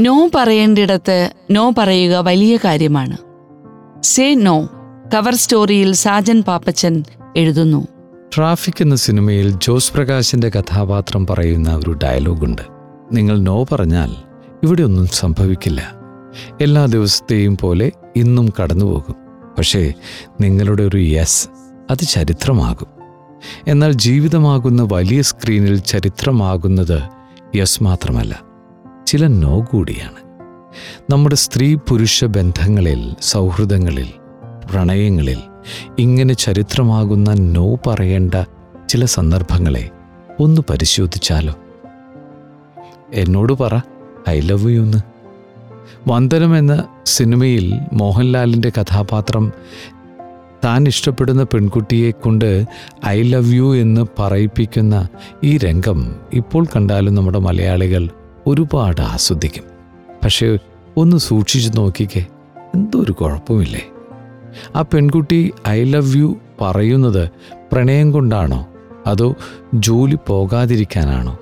No പറയേണ്ടിടത്ത് no പറയുക വലിയ കാര്യമാണ്. സേ നോ കവർ സ്റ്റോറിയിൽ സാജൻ പാപ്പച്ചൻ എഴുതുന്നു. ട്രാഫിക് എന്ന സിനിമയിൽ ജോസ് പ്രകാശിന്റെ കഥാപാത്രം പറയുന്ന ഒരു ഡയലോഗുണ്ട്. നിങ്ങൾ നോ പറഞ്ഞാൽ ഇവിടെ ഒന്നും സംഭവിക്കില്ല. എല്ലാ ദിവസത്തെയും പോലെ ഇന്നും കടന്നുപോകും. പക്ഷേ നിങ്ങളുടെ ഒരു യെസ് അത് ചരിത്രമാകും. എന്നാൽ ജീവിതമാകുന്ന വലിയ സ്ക്രീനിൽ ചരിത്രമാകുന്നത് യെസ് മാത്രമല്ല. ചില നോ കൂടിയാണ്. നമ്മുടെ സ്ത്രീ പുരുഷ ബന്ധങ്ങളിൽ സൗഹൃദങ്ങളിൽ പ്രണയങ്ങളിൽ ഇങ്ങനെ ചരിത്രമാകുന്ന നോ പറയേണ്ട ചില സന്ദർഭങ്ങളെ ഒന്ന് പരിശോധിച്ചാലോ? എന്നോട് പറ ഐ ലവ് യു എന്ന്. വന്ദനം എന്ന സിനിമയിൽ മോഹൻലാലിന്റെ കഥാപാത്രം താൻ ഇഷ്ടപ്പെടുന്ന പെൺകുട്ടിയെ കൊണ്ട് ഐ ലവ് യു എന്ന് പറയിപ്പിക്കുന്ന ഈ രംഗം ഇപ്പോൾ കണ്ടാലും നമ്മുടെ മലയാളികൾ ഒരുപാട് ആസ്വദിക്കും. പക്ഷേ ഒന്ന് സൂക്ഷിച്ചു നോക്കിക്കേ എന്തൊരു കുഴപ്പമില്ലേ? ആ പെൺകുട്ടി ഐ ലവ് യു പറയുന്നത് പ്രണയം കൊണ്ടാണോ? അതോ ജോലി പോകാതിരിക്കാനാണോ?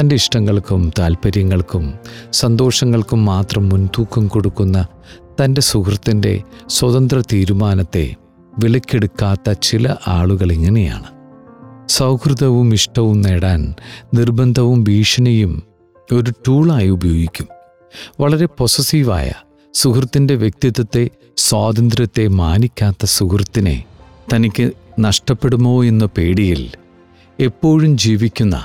തന്റെ ഇഷ്ടങ്ങൾക്കും താല്പര്യങ്ങൾക്കും സന്തോഷങ്ങൾക്കും മാത്രം മുൻതൂക്കം കൊടുക്കുന്ന തന്റെ സുഹൃത്തിന്റെ സ്വതന്ത്ര തീരുമാനത്തെ വിലക്കെടുക്കാത്ത ചില ആളുകൾ ഇങ്ങനെയാണ്. സൗഹൃദവും ഇഷ്ടവും നേടാൻ നിർബന്ധവും ഭീഷണിയും ഒരു ടൂളായി ഉപയോഗിക്കും. വളരെ പൊസസീവായ സുഹൃത്തിന്റെ വ്യക്തിത്വത്തെ സ്വാതന്ത്ര്യത്തെ മാനിക്കാത്ത സുഹൃത്തിനെ തനിക്ക് നഷ്ടപ്പെടുമോ എന്ന പേടിയിൽ എപ്പോഴും ജീവിക്കുന്ന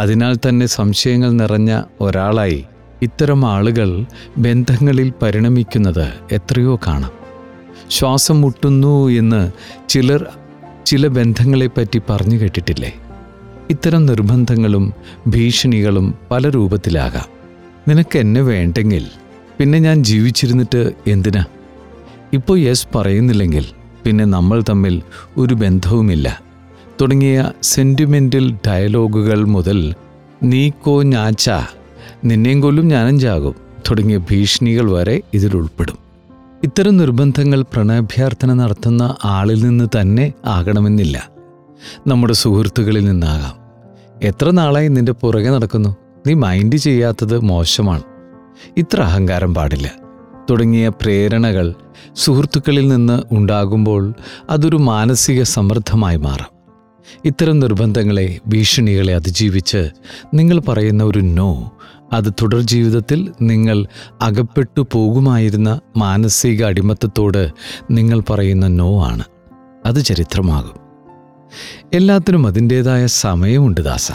അതിനാൽ തന്നെ സംശയങ്ങൾ നിറഞ്ഞ ഒരാളായി ഇത്തരം ആളുകൾ ബന്ധങ്ങളിൽ പരിണമിക്കുന്നത് എത്രയോ കാണാം. ശ്വാസം മുട്ടുന്നു എന്ന് ചിലർ ചില ബന്ധങ്ങളെപ്പറ്റി പറഞ്ഞു കേട്ടിട്ടില്ലേ? ഇത്തരം നിർബന്ധങ്ങളും ഭീഷണികളും പല രൂപത്തിലാകാം. നിനക്ക് എന്നെ വേണ്ടെങ്കിൽ പിന്നെ ഞാൻ ജീവിച്ചിരുന്നിട്ട് എന്തിനാ? ഇപ്പോൾ യെസ് പറയുന്നില്ലെങ്കിൽ പിന്നെ നമ്മൾ തമ്മിൽ ഒരു ബന്ധവുമില്ല. തുടങ്ങിയ സെന്റിമെന്റൽ ഡയലോഗുകൾ മുതൽ നീക്കോ ഞാച്ച നിന്നെയും കൊല്ലും ഞാനും ചാകും തുടങ്ങിയ ഭീഷണികൾ വരെ ഇതിൽ ഉൾപ്പെടും. ഇത്തരം നിർബന്ധങ്ങൾ പ്രണയാഭ്യർത്ഥന നടത്തുന്ന ആളിൽ നിന്ന് തന്നെ ആകണമെന്നില്ല. നമ്മുടെ സുഹൃത്തുക്കളിൽ നിന്നാകാം. എത്ര നാളായി നിന്റെ പുറകെ നടക്കുന്നു? നീ മൈൻഡ് ചെയ്യാത്തത് മോശമാണ്. ഇത്ര അഹങ്കാരം പാടില്ല. തുടങ്ങിയ പ്രേരണകൾ സുഹൃത്തുക്കളിൽ നിന്ന് ഉണ്ടാകുമ്പോൾ അതൊരു മാനസിക സമ്മർദ്ദമായി മാറാം. ഇത്തരം നിർബന്ധങ്ങളെ ഭീഷണികളെ അതിജീവിച്ച് നിങ്ങൾ പറയുന്ന ഒരു നോ അത് തുടർ ജീവിതത്തിൽ നിങ്ങൾ അകപ്പെട്ടു പോകുമായിരുന്ന മാനസിക അടിമത്തത്തോട് നിങ്ങൾ പറയുന്ന നോ ആണ്. അത് ചരിത്രമാകും. എല്ലാത്തിനും അതിന്റേതായ സമയമുണ്ട് ദാസ.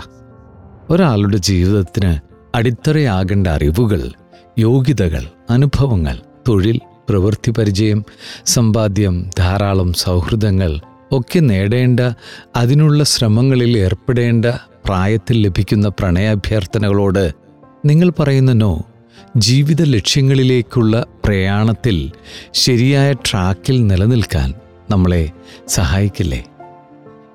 ഒരാളുടെ ജീവിതത്തിന് അടിത്തറയാകേണ്ട അറിവുകൾ യോഗ്യതകൾ അനുഭവങ്ങൾ തൊഴിൽ പ്രവൃത്തി പരിചയം സമ്പാദ്യം ധാരാളം സൗഹൃദങ്ങൾ ഒക്കെ നേടേണ്ട അതിനുള്ള ശ്രമങ്ങളിൽ ഏർപ്പെടേണ്ട പ്രായത്തിൽ ലഭിക്കുന്ന പ്രണയാഭ്യർത്ഥനകളോട് നിങ്ങൾ പറയുന്ന നോ ജീവിത ലക്ഷ്യങ്ങളിലേക്കുള്ള പ്രയാണത്തിൽ ശരിയായ ട്രാക്കിൽ നിലനിൽക്കാൻ നമ്മളെ സഹായിക്കില്ലേ?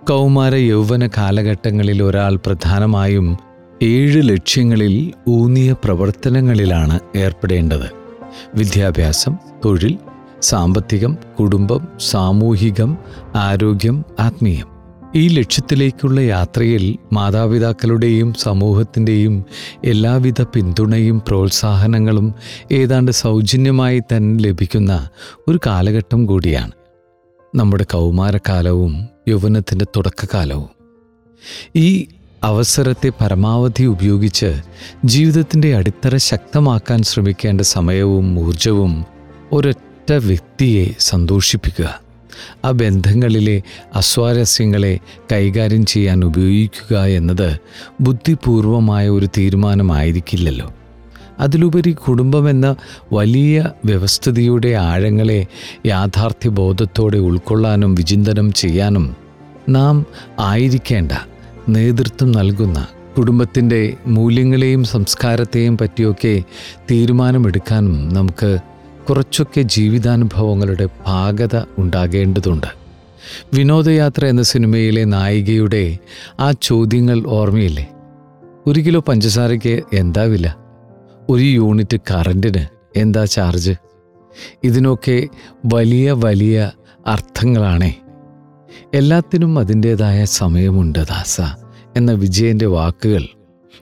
കൗമാര യൗവന കാലഘട്ടങ്ങളിൽ ഒരാൾ പ്രധാനമായും ഏഴ് ലക്ഷ്യങ്ങളിൽ ഊന്നിയ പ്രവർത്തനങ്ങളിലാണ് ഏർപ്പെടേണ്ടത്. വിദ്യാഭ്യാസം തൊഴിൽ സാമ്പത്തികം കുടുംബം സാമൂഹികം ആരോഗ്യം ആത്മീയം. ഈ ലക്ഷ്യത്തിലേക്കുള്ള യാത്രയിൽ മാതാപിതാക്കളുടെയും സമൂഹത്തിന്റെയും എല്ലാവിധ പിന്തുണയും പ്രോത്സാഹനങ്ങളും ഏതാണ്ട് സൗജന്യമായി തന്നെ ലഭിക്കുന്ന ഒരു കാലഘട്ടം കൂടിയാണ്. നമ്മുടെ കൗമാരകാലവും യൗവനത്തിന്റെ തുടക്കകാലവും. ഈ അവസരത്തെ പരമാവധി ഉപയോഗിച്ച് ജീവിതത്തിന്റെ അടിത്തറ ശക്തമാക്കാൻ ശ്രമിക്കേണ്ട സമയവും ഊർജവും ഒരൊറ്റ വ്യക്തിയെ സന്തോഷിപ്പിക്കുക. ആ ബന്ധങ്ങളിലെ അസ്വാരസ്യങ്ങളെ കൈകാര്യം ചെയ്യാൻ ഉപയോഗിക്കുക എന്നത് ബുദ്ധിപൂർവമായ ഒരു തീരുമാനമായിരിക്കില്ലല്ലോ. അതിലുപരി കുടുംബമെന്ന വലിയ വ്യവസ്ഥിതിയുടെ ആഴങ്ങളെ യാഥാർത്ഥ്യ യാഥാർത്ഥ്യബോധത്തോടെ ഉൾക്കൊള്ളാനും വിചിന്തനം ചെയ്യാനും നാം ആയിരിക്കേണ്ട നേതൃത്വം നൽകുന്ന കുടുംബത്തിന്റെ മൂല്യങ്ങളെയും സംസ്കാരത്തെയും പറ്റിയൊക്കെ തീരുമാനമെടുക്കാനും നമുക്ക് കുറച്ചൊക്കെ ജീവിതാനുഭവങ്ങളുടെ പാകത ഉണ്ടാകേണ്ടതുണ്ട്. വിനോദയാത്ര എന്ന സിനിമയിലെ നായികയുടെ ആ ചോദ്യങ്ങൾ ഓർമ്മയില്ലേ? ഒരു കിലോ പഞ്ചസാരയ്ക്ക് എന്താവില്ല വില? ഒരു യൂണിറ്റ് കറന്റിന് എന്താ ചാർജ് ഇതിനൊക്കെ വലിയ വലിയ അർത്ഥങ്ങളാണേ. എല്ലാത്തിനും അതിന്റേതായ സമയമുണ്ട് ദാസ എന്ന വിജയന്റെ വാക്കുകൾ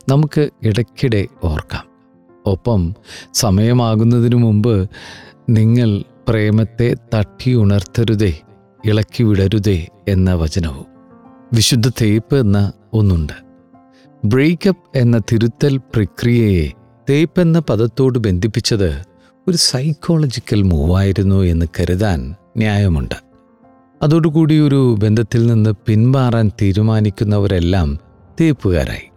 നമുക്ക് ഇടയ്ക്കിടെ ഓർക്കാം. ഒപ്പം സമയമാകുന്നതിനു മുമ്പ് നിങ്ങൾ പ്രേമത്തെ തട്ടി ഉണർത്തരുതേ ഇളക്കി വിടരുതേ എന്ന വചനവും വിശുദ്ധ തേപ്പ് എന്ന ഒന്നുണ്ട്. ബ്രേക്കപ്പ് എന്ന തിരുത്തൽ പ്രക്രിയയെ തേപ്പ് എന്ന പദത്തോട് ബന്ധിപ്പിച്ചത് ഒരു സൈക്കോളജിക്കൽ മൂവായിരുന്നു എന്ന് കരുതാൻ ന്യായമുണ്ട്. അതോടുകൂടി ഒരു ബന്ധത്തിൽ നിന്ന് പിന്മാറാൻ തീരുമാനിക്കുന്നവരെല്ലാം തേപ്പുകാരായി.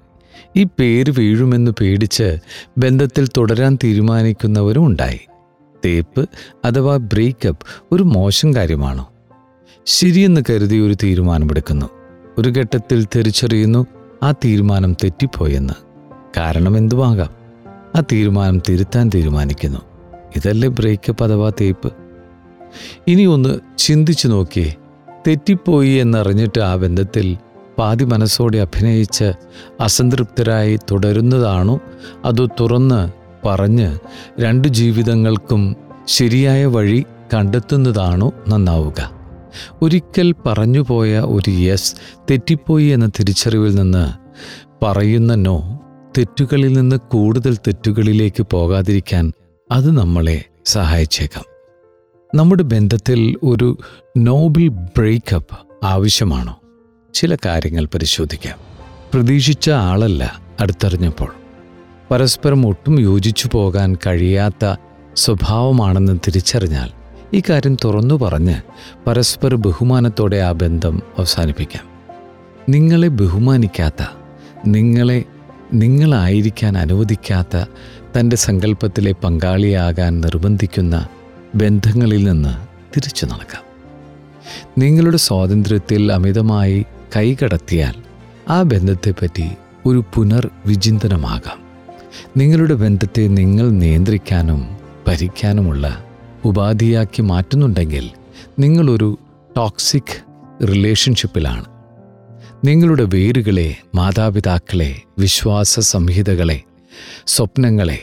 ഈ പേര് വീഴുമെന്ന് പേടിച്ച് ബന്ധത്തിൽ തുടരാൻ തീരുമാനിക്കുന്നവരും ഉണ്ടായി. തേപ്പ് അഥവാ ബ്രേക്കപ്പ് ഒരു മോശം കാര്യമാണോ? ശരിയെന്ന് കരുതി ഒരു തീരുമാനമെടുക്കുന്നു. ഒരു ഘട്ടത്തിൽ തിരിച്ചറിയുന്നു ആ തീരുമാനം തെറ്റിപ്പോയെന്ന്. കാരണം എന്തുവാകാം ആ തീരുമാനം തിരുത്താൻ തീരുമാനിക്കുന്നു. ഇതല്ലേ ബ്രേക്കപ്പ് അഥവാ തേപ്പ്? ഇനി ഒന്ന് ചിന്തിച്ചു നോക്കിയേ. തെറ്റിപ്പോയി എന്നറിഞ്ഞിട്ട് ആ ബന്ധത്തിൽ പാതി മനസ്സോടെ അഭിനയിച്ച് അസംതൃപ്തരായി തുടരുന്നതാണോ? അത് തുറന്ന് പറഞ്ഞ് രണ്ട് ജീവിതങ്ങൾക്കും ശരിയായ വഴി കണ്ടെത്തുന്നതാണോ? നന്നാവുക. ഒരിക്കൽ പറഞ്ഞുപോയ ഒരു യെസ് തെറ്റിപ്പോയി എന്ന തിരിച്ചറിവിൽ നിന്ന് പറയുന്ന നോ. തെറ്റുകളിൽ നിന്ന് കൂടുതൽ തെറ്റുകളിലേക്ക് പോകാതിരിക്കാൻ അത് നമ്മളെ സഹായിച്ചേക്കാം. നമ്മുടെ ബന്ധത്തിൽ ഒരു നോബിൾ ബ്രേക്കപ്പ് ആവശ്യമാണോ? ചില കാര്യങ്ങൾ പരിശോധിക്കാം. പ്രതീക്ഷിച്ച ആളല്ല അടുത്തറിഞ്ഞപ്പോൾ. പരസ്പരം ഒട്ടും യോജിച്ചു പോകാൻ കഴിയാത്ത സ്വഭാവമാണെന്ന് തിരിച്ചറിഞ്ഞാൽ ഈ കാര്യം തുറന്നു പറഞ്ഞ് പരസ്പര ബഹുമാനത്തോടെ ആ ബന്ധം അവസാനിപ്പിക്കാം. നിങ്ങളെ ബഹുമാനിക്കാത്ത നിങ്ങളെ നിങ്ങളായിരിക്കാൻ അനുവദിക്കാത്ത തന്റെ സങ്കല്പത്തിലെ പങ്കാളിയാകാൻ നിർബന്ധിക്കുന്ന ബന്ധങ്ങളിൽ നിന്ന് തിരിച്ചു നടക്കാം. നിങ്ങളുടെ സ്വാതന്ത്ര്യത്തിൽ അമിതമായി കൈകടത്തിയാൽ ആ ബന്ധത്തെപ്പറ്റി ഒരു പുനർവിചിന്തനമാകാം. നിങ്ങളുടെ ബന്ധത്തെ നിങ്ങൾ നിയന്ത്രിക്കാനും ഭരിക്കാനുമുള്ള ഉപാധിയാക്കി മാറ്റുന്നുണ്ടെങ്കിൽ നിങ്ങളൊരു ടോക്സിക് റിലേഷൻഷിപ്പിലാണ്. നിങ്ങളുടെ വേരുകളെ മാതാപിതാക്കളെ വിശ്വാസ സംഹിതകളെ സ്വപ്നങ്ങളെ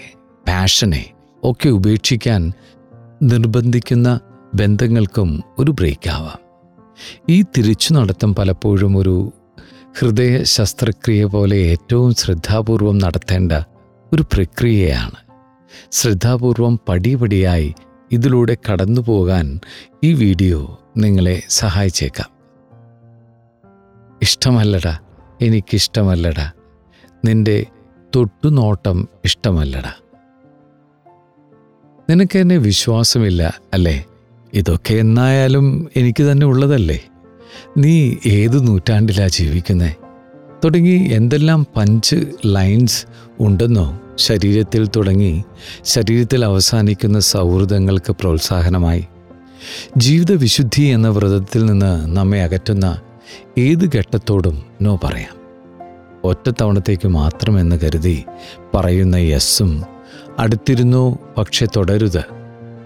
പാഷനെ ഒക്കെ ഉപേക്ഷിക്കാൻ നിർബന്ധിക്കുന്ന ബന്ധങ്ങൾക്കും ഒരു ബ്രേക്കാവാം ഈ തിരിച്ചു നടത്തം പലപ്പോഴും ഒരു ഹൃദയ ശസ്ത്രക്രിയ പോലെ ഏറ്റവും ശ്രദ്ധാപൂർവം നടത്തേണ്ട ഒരു പ്രക്രിയയാണ്. ശ്രദ്ധാപൂർവം പടിപടിയായി ഇതിലൂടെ കടന്നു പോകാൻ ഈ വീഡിയോ നിങ്ങളെ സഹായിച്ചേക്കാം. ഇഷ്ടമല്ലടാ. എനിക്കിഷ്ടമല്ലടാ. നിന്റെ തൊട്ടുനോട്ടം ഇഷ്ടമല്ലടാ. നിനക്ക് എന്നെ വിശ്വാസമില്ല അല്ലേ? ഇതൊക്കെ എന്നായാലും എനിക്ക് തന്നെ ഉള്ളതല്ലേ? നീ ഏത് നൂറ്റാണ്ടിലാ ജീവിക്കുന്നേ? തുടങ്ങി എന്തെല്ലാം പഞ്ച് ലൈൻസ് ഉണ്ടെന്നോ? ശരീരത്തിൽ തുടങ്ങി ശരീരത്തിൽ അവസാനിക്കുന്ന സൗഹൃദങ്ങൾക്ക് പ്രോത്സാഹനമായി. ജീവിതവിശുദ്ധി എന്ന വ്രതത്തിൽ നിന്ന് നമ്മെ അകറ്റുന്ന ഏത് ഘട്ടത്തോടും നോ പറയാം. ഒറ്റത്തവണത്തേക്ക് മാത്രമെന്ന് കരുതി പറയുന്ന യെസ്സും അടുത്തിരുന്നു പക്ഷെ തുടരുത്.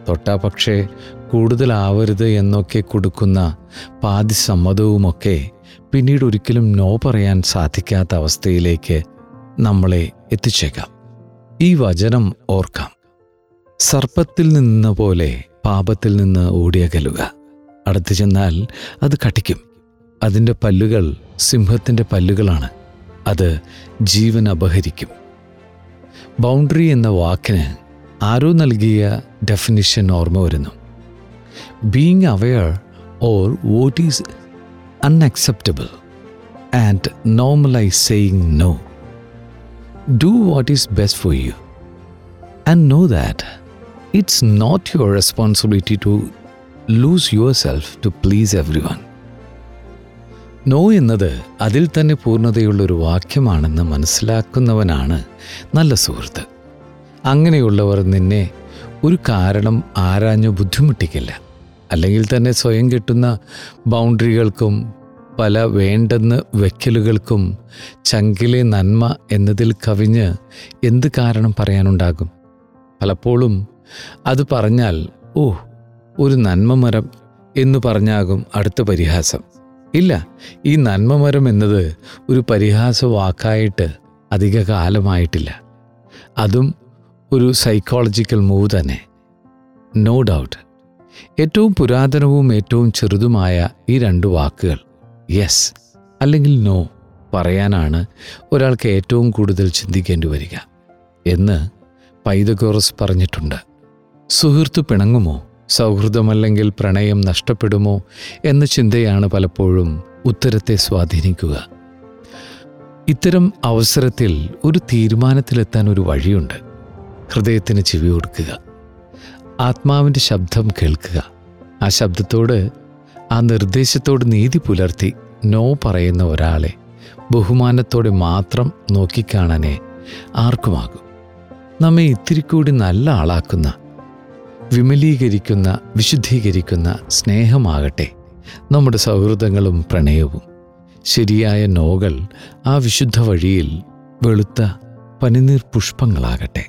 തൊട്ടാ പക്ഷേ കൂടുതലാവരുത് എന്നൊക്കെ കൊടുക്കുന്ന പാതി സമ്മതവുമൊക്കെ പിന്നീട് ഒരിക്കലും നോ പറയാൻ സാധിക്കാത്ത അവസ്ഥയിലേക്ക് നമ്മളെ എത്തിച്ചേക്കാം. ഈ വചനം ഓർക്കാം. സർപ്പത്തിൽ നിന്ന പോലെ പാപത്തിൽ നിന്ന് ഓടിയകലുക. അടുത്തു ചെന്നാൽ അത് കടിക്കും. അതിന്റെ പല്ലുകൾ സിംഹത്തിന്റെ പല്ലുകളാണ്. അത് ജീവൻ അപഹരിക്കും. ബൗണ്ടറി എന്ന വാക്കിന് ആരോ നൽകിയ ഡെഫിനിഷൻ ഓർമ്മ വരുന്നു. Being aware or what is unacceptable and normalise saying no do what is best for you and know that it's not your responsibility to lose yourself to please everyone no എന്നത് അതിൽ തന്നെ പൂർണതയുള്ളൊരു വാക്യമാണെന്ന് മനസ്സിലാക്കുന്നവനാണ് നല്ല സുഹൃത്ത്. അങ്ങനെയുള്ളവർ നിന്നെ ഒരു കാരണം ആരാഞ്ഞു ബുദ്ധിമുട്ടിക്കില്ല. അല്ലെങ്കിൽ തന്നെ സ്വയം കിട്ടുന്ന ബൗണ്ടറികൾക്കും പല വേണ്ടെന്ന് വെക്കലുകൾക്കും ചങ്കിലെ നന്മ എന്നതിൽ കവിഞ്ഞ് എന്ത് കാരണം പറയാനുണ്ടാകും? പലപ്പോഴും അത് പറഞ്ഞാൽ ഓ ഒരു നന്മ മരം എന്ന് പറഞ്ഞാകും അടുത്ത പരിഹാസം. ഇല്ല ഈ നന്മമരം എന്നത് ഒരു പരിഹാസ വാക്കായിട്ട് അധിക കാലമായിട്ടില്ല അതും ഒരു സൈക്കോളജിക്കൽ മൂവ് തന്നെ. നോ ഡൗട്ട് ഏറ്റവും പുരാതനവും ഏറ്റവും ചെറുതുമായ ഈ രണ്ട് വാക്കുകൾ യെസ് അല്ലെങ്കിൽ നോ പറയാനാണ് ഒരാൾക്ക് ഏറ്റവും കൂടുതൽ ചിന്തിക്കേണ്ടി വരിക. എന്ന് പൈതഗോറസ് പറഞ്ഞിട്ടുണ്ട്. സുഹൃത്തു പിണങ്ങുമോ? സൗഹൃദമല്ലെങ്കിൽ പ്രണയം നഷ്ടപ്പെടുമോ എന്ന ചിന്തയാണ് പലപ്പോഴും ഉത്തരത്തെ സ്വാധീനിക്കുക. ഇത്തരം അവസരത്തിൽ ഒരു തീരുമാനത്തിലെത്താൻ ഒരു വഴിയുണ്ട്. ഹൃദയത്തിന് ചെവി കൊടുക്കുക. ആത്മാവിന്റെ ശബ്ദം കേൾക്കുക. ആ ശബ്ദത്തോട് ആ നിർദ്ദേശത്തോട് നീതി പുലർത്തി നോ പറയുന്ന ഒരാളെ ബഹുമാനത്തോടെ മാത്രം നോക്കിക്കാണാനേ ആർക്കുമാകും. നമ്മെ ഇത്തിരി കൂടി നല്ല ആളാക്കുന്ന വിമലീകരിക്കുന്ന വിശുദ്ധീകരിക്കുന്ന സ്നേഹമാകട്ടെ. നമ്മുടെ സൗഹൃദങ്ങളും പ്രണയവും. ശരിയായ നോകൾ ആ വിശുദ്ധ വഴിയിൽ വെളുത്ത പനിനീർ പുഷ്പങ്ങളാകട്ടെ.